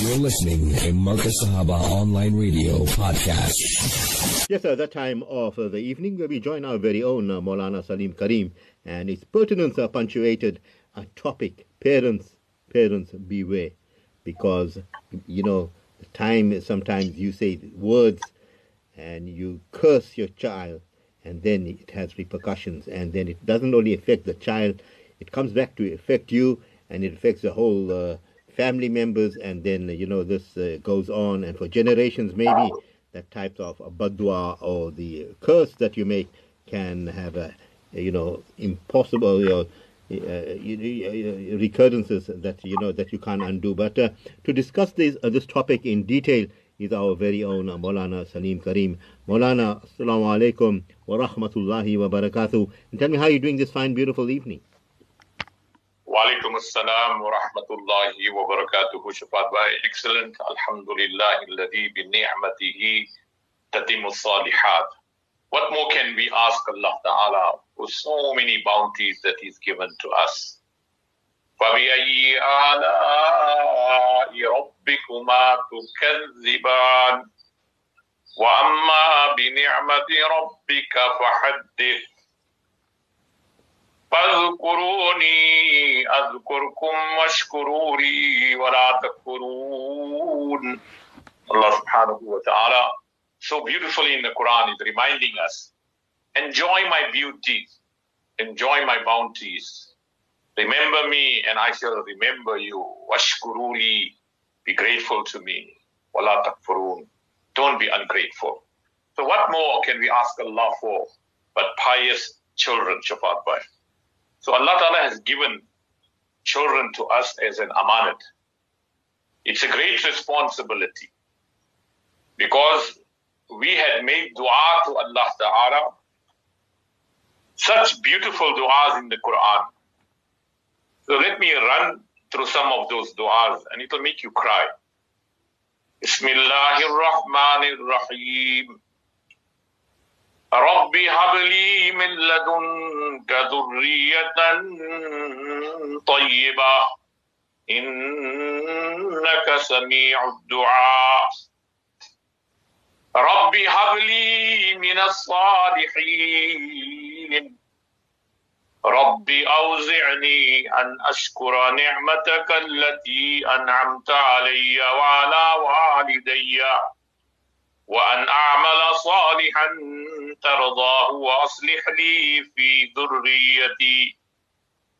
You're listening to Marcus Sahaba Online Radio Podcast. Yes, at that time of uh, the evening, where we join our very own uh, Maulana Salim Karim, and its pertinence are punctuated a topic parents, parents beware. Because, you know, the time sometimes you say words and you curse your child, and then it has repercussions, and then it doesn't only affect the child, it comes back to affect you, and it affects the whole. Uh, family members, and then you know this uh, goes on, and for generations maybe that type of badwa or the curse that you make can have a you know impossible you know, uh, recurrences that you know that you can't undo. But uh, to discuss this uh, this topic in detail is our very own uh, Salim Karim. Maulana, Assalamu alaikum wa rahmatullahi wa barakatuh. And tell me how you're doing this fine, beautiful evening. Assalam wa rahmatullahi wa barakatuhu. Shafat Bhai, excellent. Alhamdulillah, alladhi bi ni'matihi tatimu salihat. What more can we ask Allah Ta'ala for so many bounties that He's given to us? فبأي آلاء ربكما تكذبان وأما بنعمة ربك فحدث فاذكروني أذكركم واشكروا لي ولا تكفرون Allah subhanahu wa ta'ala so beautifully in the Quran is reminding us enjoy my beauties enjoy my bounties remember me and I shall remember you washkuruli be grateful to me wala takfurun don't be ungrateful so what more can we ask Allah for but pious children Shafat Bhai So Allah Ta'ala has given children to us as an amanat. It's a great responsibility because we had made dua to Allah Ta'ala, such beautiful du'as in the Quran. So let me run through some of those du'as and it will make you cry. Bismillahir Rahmanir Rahim. رب هب لي من لدنك ذرية طيبة. إنك سميع الدعاء. رب هب لي من الصالحين. رب أوزعني أن أشكر نعمتك التي أنعمت علي وعلى والدي. وأن أعمل صالحا ترضاه وأصلح لي في ذريتي.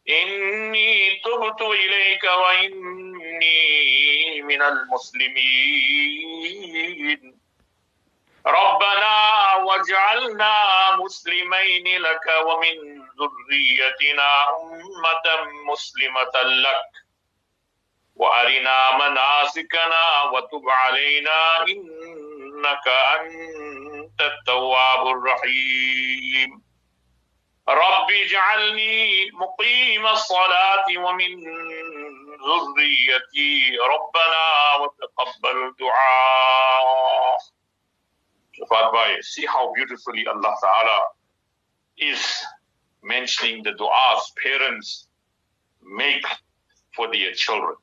إني تبت إليك وإني من المسلمين. ربنا واجعلنا مسلمين لك ومن ذريتنا أمة مسلمة لك. وأرنا مناسكنا وتب علينا إنك أنت التواب الرحيم رب اجعلني مقيم الصلاة ومن ذريتي ربنا وتقبل دعاء Shafat Bhai, see how beautifully Allah Ta'ala is mentioning the du'as parents make for their children.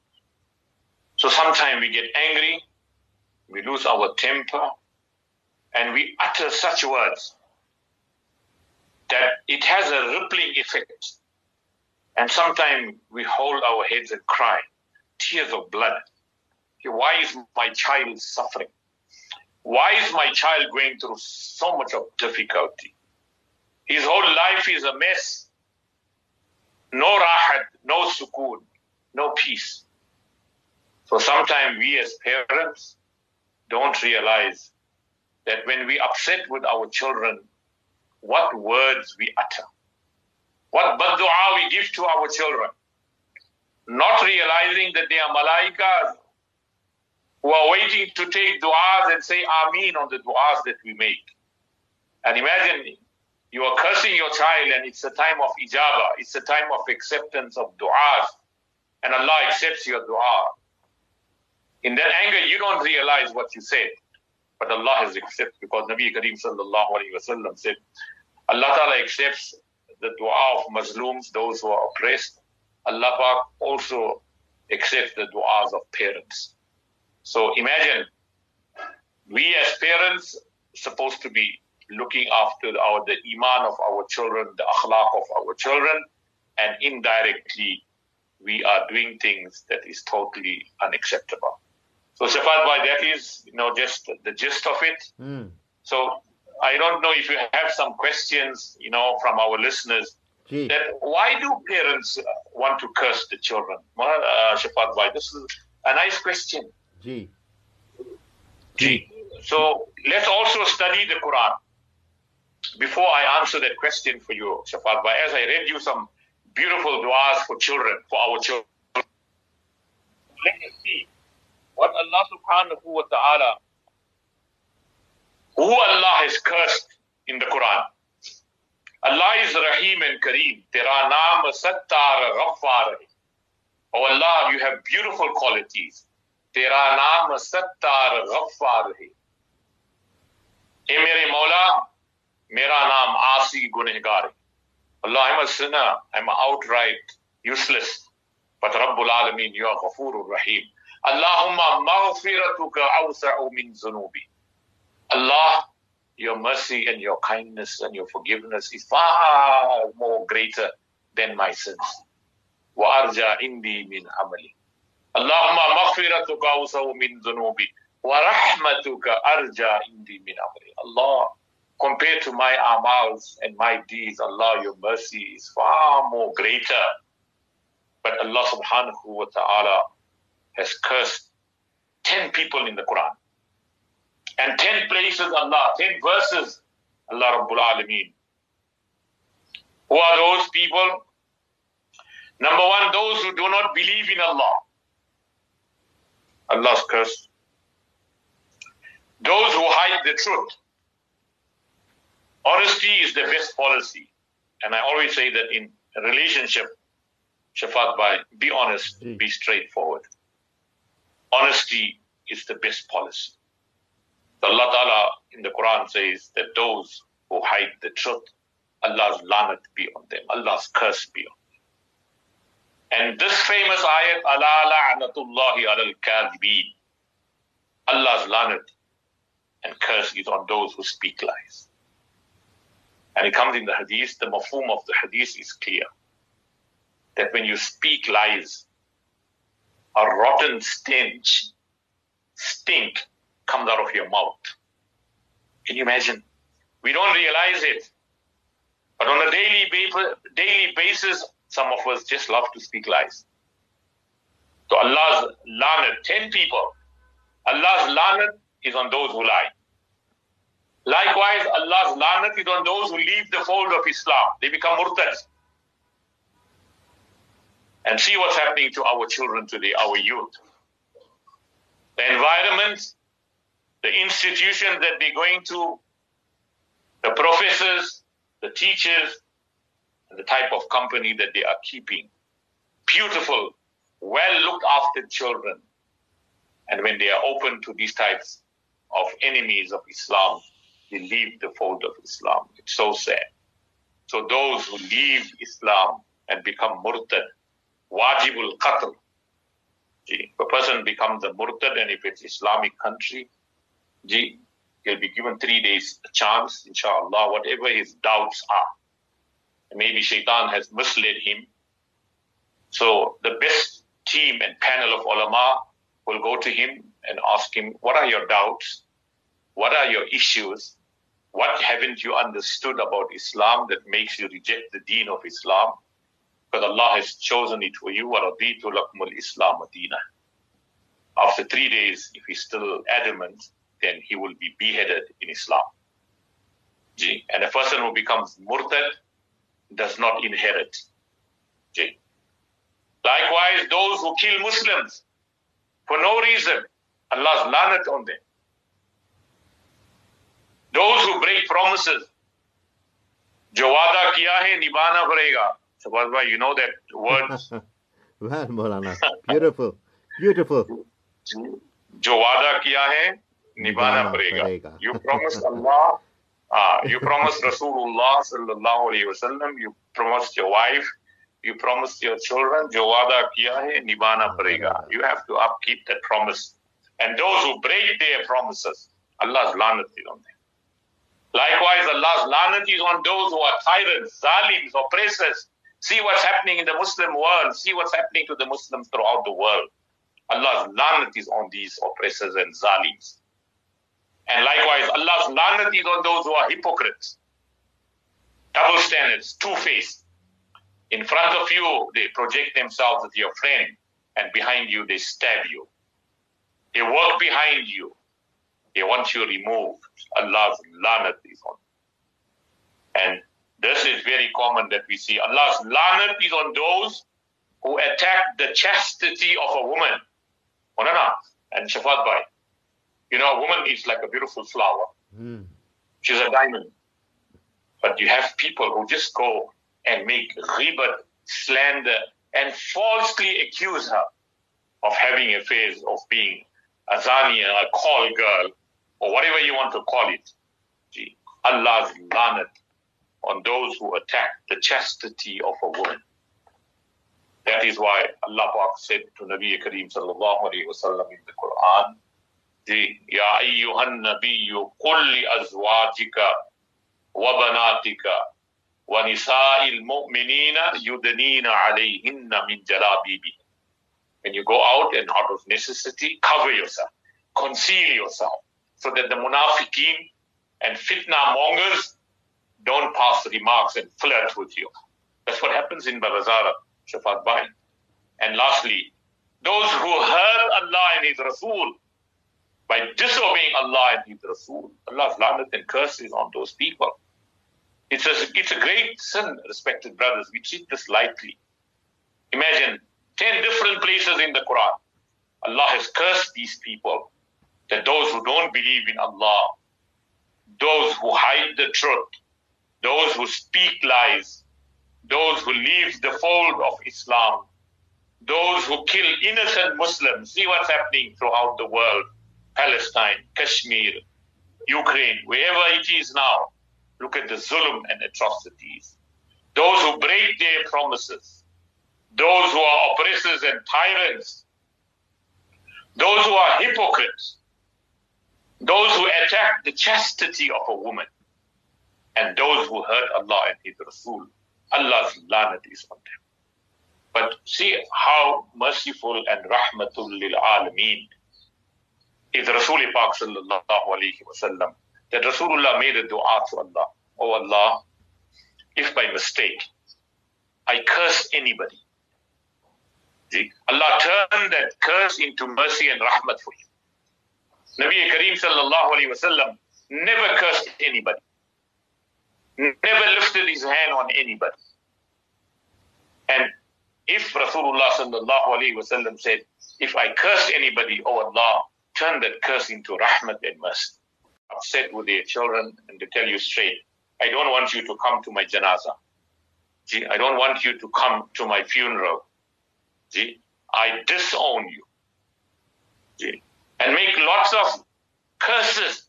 So sometimes we get angry, we lose our temper, and we utter such words that it has a rippling effect. And sometimes we hold our heads and cry, tears of blood. Why is my child suffering? Why is my child going through so much of difficulty? His whole life is a mess. No rahat, no sukoon, no peace. So sometimes we as parents don't realize that when we upset with our children, what words we utter, what dua we give to our children, not realizing that they are malaikas who are waiting to take du'as and say Ameen on the du'as that we make. And imagine you are cursing your child and it's a time of ijabah, it's a time of acceptance of du'as, and Allah accepts your du'a. In that anger, you don't realize what you said, but Allah has accepted because Nabi Kareem sallallahu alayhi wasallam said, Allah Ta'ala accepts the dua of Muslims, those who are oppressed. Allah also accepts the du'as of parents. So imagine we as parents supposed to be looking after our the iman of our children, the akhlaq of our children, and indirectly we are doing things that is totally unacceptable. So Shafat Bhai, that is you know just the gist of it. Mm. So I don't know if you have some questions, you know, from our listeners. Gee. That why do parents want to curse the children? Uh, Shafat Bhai, this is a nice question. Gee. Gee. So let's also study the Quran. Before I answer that question for you, Shafat Bhai, as I read you some beautiful du'as for children, for our children, let us see what Allah subhanahu wa ta'ala, who Allah has cursed in the Quran. Allah is Rahim and Kareem. Tera naam sattar ghaffar hai. Oh Allah, you have beautiful qualities. Tera naam sattar ghaffar hai. Hey, mere maula. mera naam aasi gunehgar hai. Allah, I'm a sinner. I'm outright useless. But Rabbul Alameen, you are Ghafoor Rahim. Allahumma maghfiratuka awsa'u min zunubi. Allah, your mercy and your kindness and your forgiveness is far more greater than my sins. Wa arja indi min amali. Allahumma maghfiratuka awsa'u min zunubi. Wa rahmatuka arja indi min amali. Allah, compared to my amals and my deeds, Allah, your mercy is far more greater. But Allah subhanahu wa ta'ala has cursed 10 people in the Quran. And 10 places Allah, 10 verses Allah Rabbul Alameen. Who are those people? Number one, those who do not believe in Allah. Allah's curse. Those who hide the truth. Honesty is the best policy. And I always say that in a relationship, Shafat Bhai, be honest, be straightforward. Honesty is the best policy. Allah Ta'ala in the Quran says that those who hide the truth, Allah's lanat be on them, Allah's curse be on them. And this famous ayat, Allah alal. Allah's lanat and curse is on those who speak lies. And it comes in the hadith, the mafhum of the hadith is clear. That when you speak lies, a rotten stench, stink comes out of your mouth. Can you imagine? We don't realize it. But on a daily, ba- daily basis, some of us just love to speak lies. So Allah's lanat, 10 people, Allah's lanat is on those who lie. Likewise, Allah's lanat is on those who leave the fold of Islam. They become murtads. And see what's happening to our children today, our youth. The environment, the institutions that they're going to, the professors, the teachers, and the type of company that they are keeping. Beautiful, well looked after children. And when they are open to these types of enemies of Islam, they leave the fold of Islam. It's so sad. So those who leave Islam and become murtad, wajibul qatl. If a person becomes a murtad and if it's Islamic country, he'll be given three days a chance, inshallah, whatever his doubts are. Maybe shaitan has misled him. So the best team and panel of ulama will go to him and ask him, what are your doubts? What are your issues? What haven't you understood about Islam that makes you reject the deen of Islam? because Allah has chosen it for you. Islam Medina. After three days, if he's still adamant, then he will be beheaded in Islam. And a person who becomes murtad does not inherit. Likewise, those who kill Muslims for no reason, Allah's lanat on them. Those who break promises, Jawada वादा किया है Sabaz bhai, you know that words. well, Maulana, beautiful, beautiful. जो वादा किया है निभाना निभाना पड़ेगा. पड़ेगा. You promised Allah. Uh, you promised Rasulullah sallallahu alaihi wasallam. You promised your wife. You promised your children. जो वादा किया है निभाना पड़ेगा. You have to upkeep that promise. and those who break their promises, Allah's lanat is on them. Likewise, Allah's lanat is on those who are tyrants, zalims, oppressors. See what's happening in the Muslim world. See what's happening to the Muslims throughout the world. Allah's lanat is on these oppressors and zalims. And likewise, Allah's lanat is on those who are hypocrites. Double standards, two-faced. In front of you, they project themselves as your friend, and behind you, they stab you. They work behind you. They want you removed. Allah's lanat is on. And this is very common that we see. Allah's lanat is on those who attack the chastity of a woman. And Shafat Bhai, you know, a woman is like a beautiful flower. Mm. She's a diamond. But you have people who just go and make ribat, slander, and falsely accuse her of having affairs, of being a zania, a call girl, or whatever you want to call it. Gee, Allah's lanat on those who attack the chastity of a woman. That is why Allah said to Nabi Kareem sallallahu alayhi wasallam in the Quran, the Ya ayyuhan nabiyyu kulli azwajika wa banatika wa nisa'il mu'minina yudanina alayhinna min jalabibi. When you go out and out of necessity, cover yourself, conceal yourself, so that the munafiqeen and fitna mongers don't pass remarks and flirt with you. That's what happens in Barazara, Shafat Bhai. And lastly, those who hurt Allah and His Rasul by disobeying Allah and His Rasul, Allah's lanat and curses on those people. It's a, it's a great sin, respected brothers. We treat this lightly. Imagine 10 different places in the Quran. Allah has cursed these people, that those who don't believe in Allah, those who hide the truth, those who speak lies, those who leave the fold of Islam, those who kill innocent Muslims. See what's happening throughout the world Palestine, Kashmir, Ukraine, wherever it is now. Look at the zulm and atrocities. Those who break their promises, those who are oppressors and tyrants, those who are hypocrites, those who attack the chastity of a woman, and those who hurt Allah and His Rasul. Allah's lanat is on them. But see how merciful and rahmatul lil alameen is Rasul sallallahu alayhi wasallam. That Rasulullah made a dua to Allah. Oh Allah, if by mistake I curse anybody, see, Allah turned that curse into mercy and rahmat for you. Nabi Kareem sallallahu alayhi wasallam never cursed anybody, never lifted his hand on anybody. And if Rasulullah said, if I curse anybody, oh Allah, turn that curse into rahmat and mercy. Upset with their children and to tell you straight, I don't want you to come to my janazah. See, I don't want you to come to my funeral. See, I disown you. See, and make lots of curses.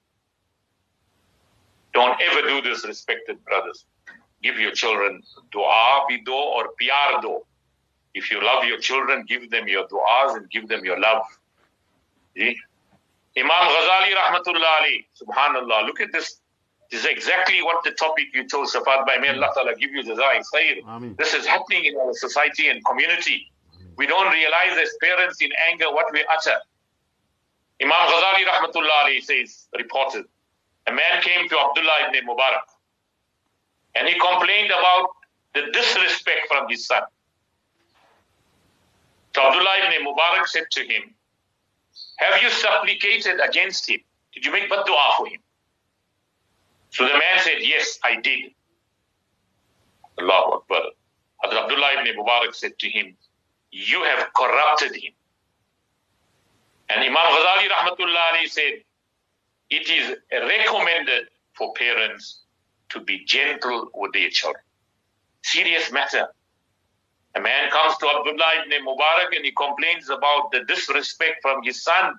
Don't ever do this, respected brothers. Give your children dua bido or piar do. If you love your children, give them your du'as and give them your love. See? Imam Ghazali rahmatullah ali, subhanallah, look at this. This is exactly what the topic you chose, Shafat Bhai. May Allah Ta'ala give you jazai khair. This is happening in our society and community. We don't realize as parents in anger what we utter. Imam Ghazali rahmatullah ali says, reported, a man came to Abdullah ibn Mubarak and he complained about the disrespect from his son. So Abdullah ibn Mubarak said to him, have you supplicated against him? Did you make dua for him? So the man said, Yes, I did. Allahu Akbar. Hadrat Abdullah ibn Mubarak said to him, You have corrupted him. And Imam Ghazali rahmatullah said, It is recommended for parents to be gentle with their children. Serious matter. A man comes to Abdullah ibn Mubarak and he complains about the disrespect from his son.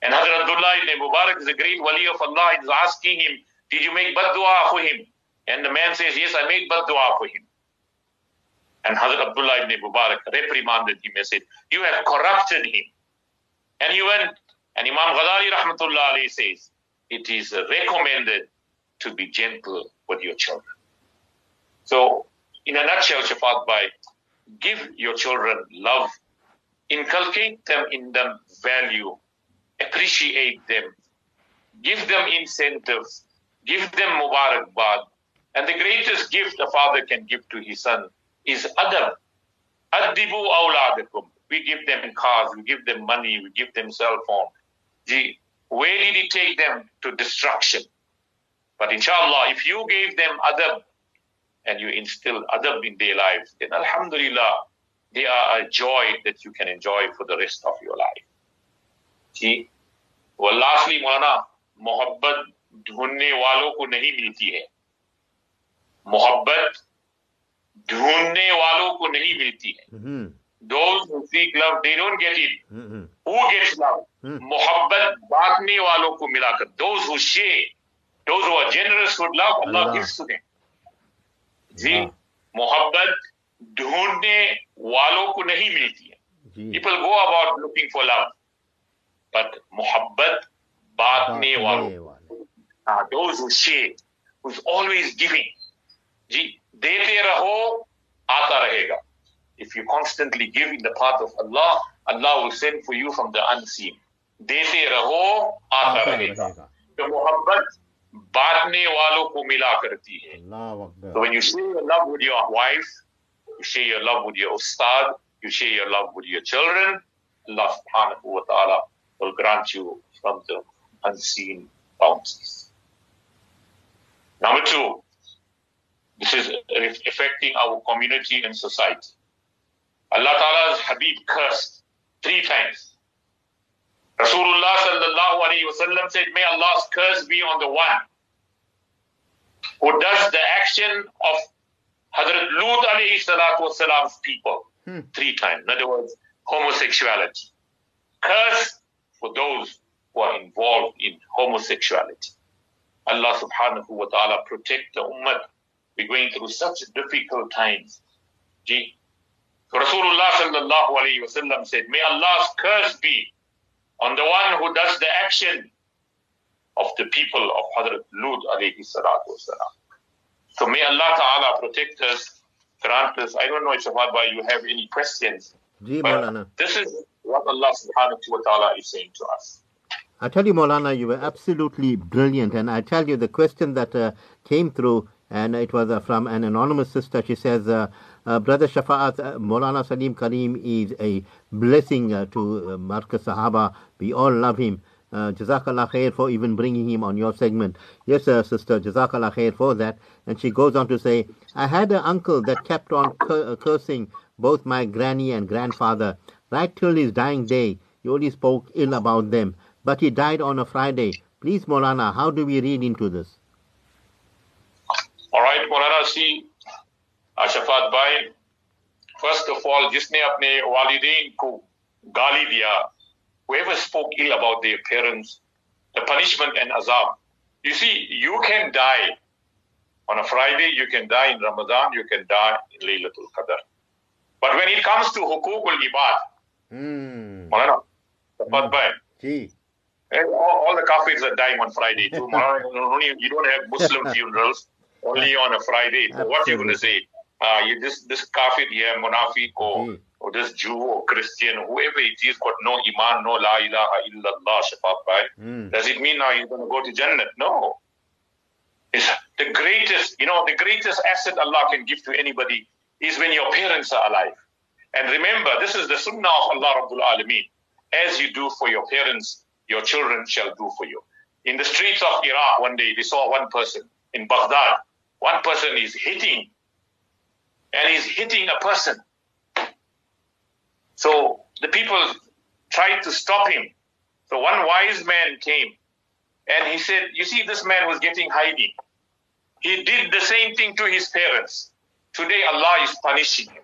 And Hazrat Abdullah ibn Mubarak is a great wali of Allah. He's asking him, Did you make bad dua for him? And the man says, Yes, I made bad dua for him. And Hazrat Abdullah ibn Mubarak reprimanded him and said, You have corrupted him. And he went, and Imam Ghazali Rahmatullah Ali says, it is recommended to be gentle with your children. So, in a nutshell, Shafat Bhai, give your children love, inculcate them in them value, appreciate them, give them incentives, give them mubarakbad. And the greatest gift a father can give to his son is adab. Adibu awladakum. We give them cars, we give them money, we give them cell phone Gee, where did he take them? To destruction. But inshallah, if you gave them adab and you instill adab in their lives, then alhamdulillah, they are a joy that you can enjoy for the rest of your life. See? Well, lastly, Maulana, मोहब्बत ढूंढने वालों को नहीं मिलती है मोहब्बत ढूंढने वालों को नहीं मिलती है those who seek love they don't get it mm-hmm. who gets love mm-hmm. मोहब्बत बांटने वालों को मिलाकर। Those who share those who are would love Allah. जी मोहब्बत ढूँढने वालों को नहीं मिलती है। People go about looking for love but मोहब्बत बांटने वालों। हाँ those who who is always giving जी देते रहो आता रहेगा। If you constantly give in the path of Allah, Allah will send for you from the unseen. देते रहो आता रहेगा तो मोहब्बत बांटने वालों को मिला करती है so when you share your love with your wife you share your love with your ustad you share your love with your children Allah subhanahu wa ta'ala will grant you from the unseen bounties. Number two, this is affecting our community and society. Allah Ta'ala's Habib cursed three times. Rasulullah sallallahu alayhi wasallam said, May Allah's curse be on the one who does the action of Hadrat Lut alayhi salatu wasalam's people hmm. three times. In other words, homosexuality. Curse for those who are involved in homosexuality. Allah subhanahu wa ta'ala protect the ummah. We're going through such difficult times. Gee. Rasulullah sallallahu alayhi wa sallam said, May Allah's curse be on the one who does the action of the people of Hadrat Lut alayhi salatu wasalam. So may Allah ta'ala protect us, grant us. I don't know, Shafat Bhai, you have any questions. this is what Allah subhanahu wa ta'ala is saying to us. I tell you, Molana, you were absolutely brilliant. And I tell you, the question that uh, came through, and it was uh, from an anonymous sister. She says, uh, uh Brother Shafat, uh, Salim Karim is a blessing uh, to uh, Marcus Sahaba. We all love him. Uh, Jazakallah khair for even bringing him on your segment. Yes, uh, sister, Jazakallah khair for that. And she goes on to say, I had an uncle that kept on cur- cursing both my granny and grandfather. Right till his dying day, he only spoke ill about them but he died on a Friday. Please, Molana, how do we read into this? All right, Molana, see, Ashafat Bhai, first of all, जिसने अपने वालिदैन को गाली दिया, whoever spoke ill about their parents, the punishment and azab. You see, you can die on a Friday, you can die in Ramadan, you can die in Laylatul Qadr. But when it comes to hukukul ibad, mm. Molana, Ashafat Bhai, all, all, the kafirs are dying on Friday too. you don't have Muslim funerals only on a Friday. So what you going to say? Uh, you, this this kafir here, munafiq or, or this Jew or Christian, whoever it is, got no iman, no la ilaha illallah, shafat mm. Does it mean now you're going to go to Jannah? No. It's the greatest, you know, the greatest asset Allah can give to anybody is when your parents are alive. And remember, this is the sunnah of Allah Rabbul Alameen. As you do for your parents, your children shall do for you. In the streets of Iraq one day, we saw one person in Baghdad. One person is hitting, and he's hitting a person. So the people tried to stop him. So one wise man came and he said, You see, this man was getting hiding. He did the same thing to his parents. Today, Allah is punishing him.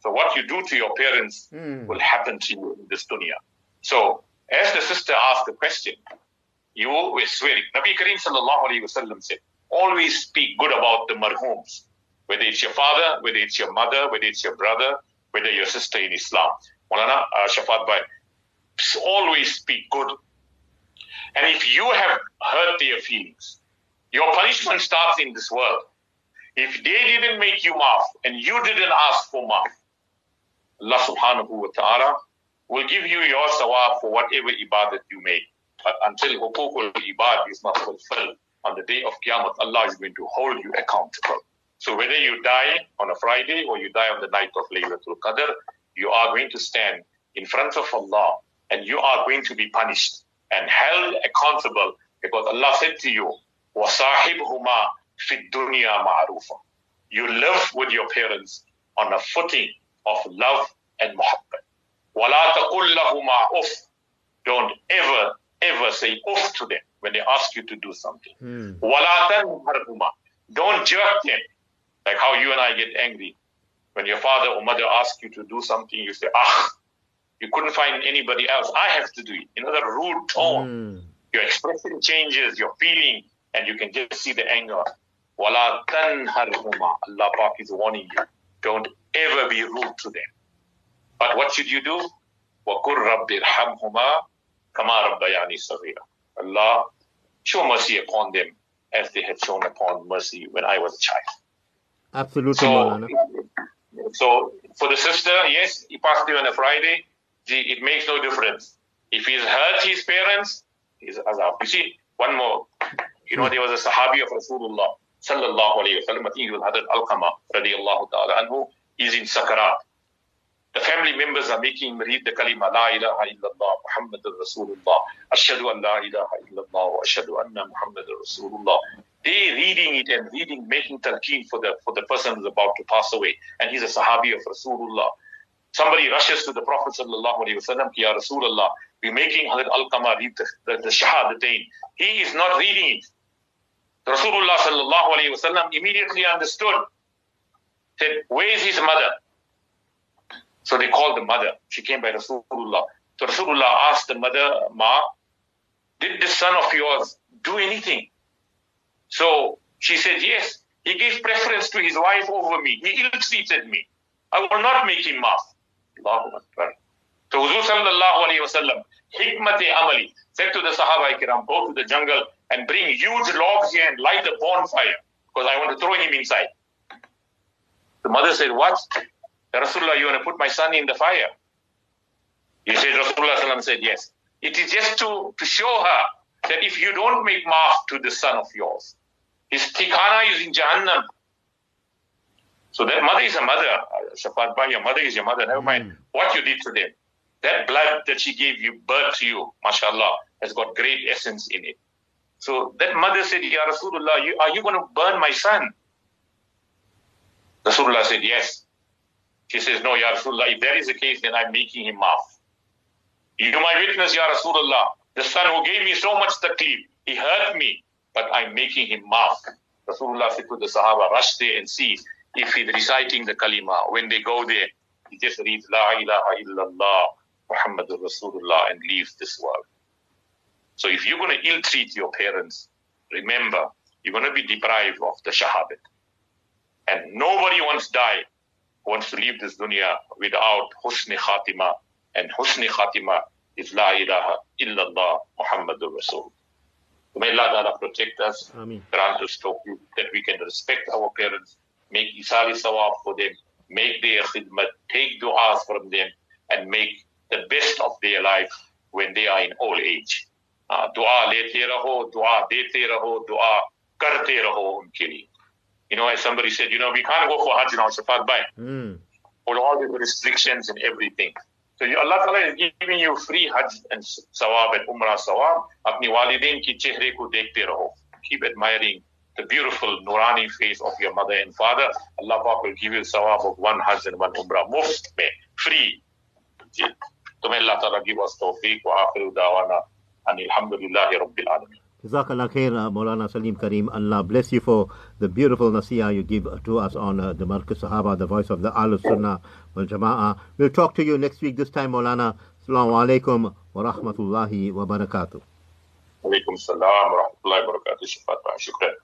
So, what you do to your parents mm. will happen to you in this dunya. So, as the sister asked the question, you always swear. Nabi Kareem sallallahu alayhi wasallam said, always speak good about the marhooms, whether it's your father, whether it's your mother, whether it's your brother, whether your sister in Islam. Maulana uh, Shafat Bhai, always speak good. And if you have hurt their feelings, your punishment starts in this world. If they didn't make you maaf and you didn't ask for maaf, Allah subhanahu wa ta'ala will give you your sawab for whatever ibadat you made. But until hukukul ibad is not fulfilled on the day of Qiyamah, Allah is going to hold you accountable. So whether you die on a Friday or you die on the night of Laylatul Qadr, you are going to stand in front of Allah and you are going to be punished and held accountable because Allah said to you, وَصَاحِبْهُمَا فِي الدُّنْيَا مَعْرُوفًا You live with your parents on a footing of love and muhabbat. وَلَا تَقُلْ لَهُمَا أُفْ Don't ever, ever say uff to them when they ask you to do something. Hmm. وَلَا تَنْهَرْهُمَا Don't jerk them. Like how you and I get angry. When your father or mother asks you to do something, you say, ah, you couldn't find anybody else. I have to do it. In other rude tone. Hmm. Your expression changes, your feeling, and you can just see the anger. وَلَا تَنْهَرْهُمَا Allah Pak is warning you. Don't ever be rude to them. But what should you do? وَقُلْ رَبِّ ارْحَمْهُمَا كَمَا رَبَّيَانِي صَغِيرًا Allah, show mercy upon them as they had shown upon mercy when I was a child. Absolutely, So, so for the sister, yes, he passed away on a Friday. See, it makes no difference. If he's hurt his parents, he's azab. You see, one more. You know, there was a Sahabi of Rasulullah sallallahu alayhi wa sallam. I think it was Hadrat Al-Qama radiallahu ta'ala anhu. He's in Sakarat. The family members are making him read the kalima La ilaha illallah Muhammadur Rasulullah. Ashhadu an la ilaha illallah wa ashhadu anna Muhammadur Rasulullah. They reading it and reading, making talqeen for the for the person who's about to pass away. And he's a Sahabi of Rasulullah. Somebody rushes to the Prophet sallallahu alaihi wasallam, Ya Rasulullah, we're making Hazrat Al-Qama read the, the, the Shahadatain. He is not reading it. Rasulullah sallallahu alaihi wasallam immediately understood. Said, where is his mother? So they called the mother. She came by Rasulullah. So Rasulullah asked the mother, Ma, did this son of yours do anything? So she said, Yes. He gave preference to his wife over me. He ill treated me. I will not make him Akbar. So Huzur amali, said to the Sahaba kiram, go to the jungle and bring huge logs here and light a bonfire because I want to throw him inside. The mother said, What? Rasulullah, you want to put my son in the fire? He said, Rasulullah said, Yes. It is just to, to show her that if you don't make maaf to the son of yours, his tikana is in Jahannam. So that mother is a mother. Shafat Bhai, your mother is your mother. Never mind hmm. what you did to them. That blood that she gave you, birth to you, mashallah, has got great essence in it. So that mother said, Ya Rasulullah, you, are you going to burn my son? Rasulullah said, Yes. She says, No, Ya Rasulullah, if that is the case, then I'm making him maaf. You my witness, Ya Rasulullah. The son who gave me so much taklif, he hurt me, but I'm making him maaf. Rasulullah said to the Sahaba, rush there and see if he's reciting the kalima. When they go there, he just reads La ilaha illallah Muhammadur Rasulullah and leaves this world. So if you're going to ill treat your parents, remember, you're going to be deprived of the shahadat. And nobody wants to die, wants to leave this dunya without husni khatima. And husni khatima is La ilaha illallah Muhammadur Rasul. May Allah Ta'ala protect us, Ameen. grant us tawfiq that we can respect our parents, make isali sawab for them, make their khidmat, take du'as from them, and make the best of their life when they are in old age. Uh, दुआ लेते रहो दुआ देते रहो दुआ करते रहो उनके लिए you know as somebody said you know we can't go for hajj now shafat bhai Hmm. with all the restrictions and everything so you, Allah Ta'ala is giving you free hajj and sawab and umrah sawab अपनी वालिदैन की चेहरे को देखते रहो keep admiring the beautiful nurani face of your mother and father Allah Pak will give you sawab of one hajj and one umrah muft में free जी तुम्हें अल्लाह ताला give us तौफीक व आखिर दावाना अन अल्हम्दुलिल्लाहि रब्बिल आलमीन Jazakallah khair, uh, Maulana Salim Karim. Allah bless you for the beautiful nasiha you give to us on uh, the Marcus Sahaba, the voice of the Ahlul Sunnah wal Jama'ah. We'll talk to you next week, this time, Maulana. Assalamu alaikum wa rahmatullahi wa barakatuh. Alaikum salam wa rahmatullahi wa barakatuh. Shukran.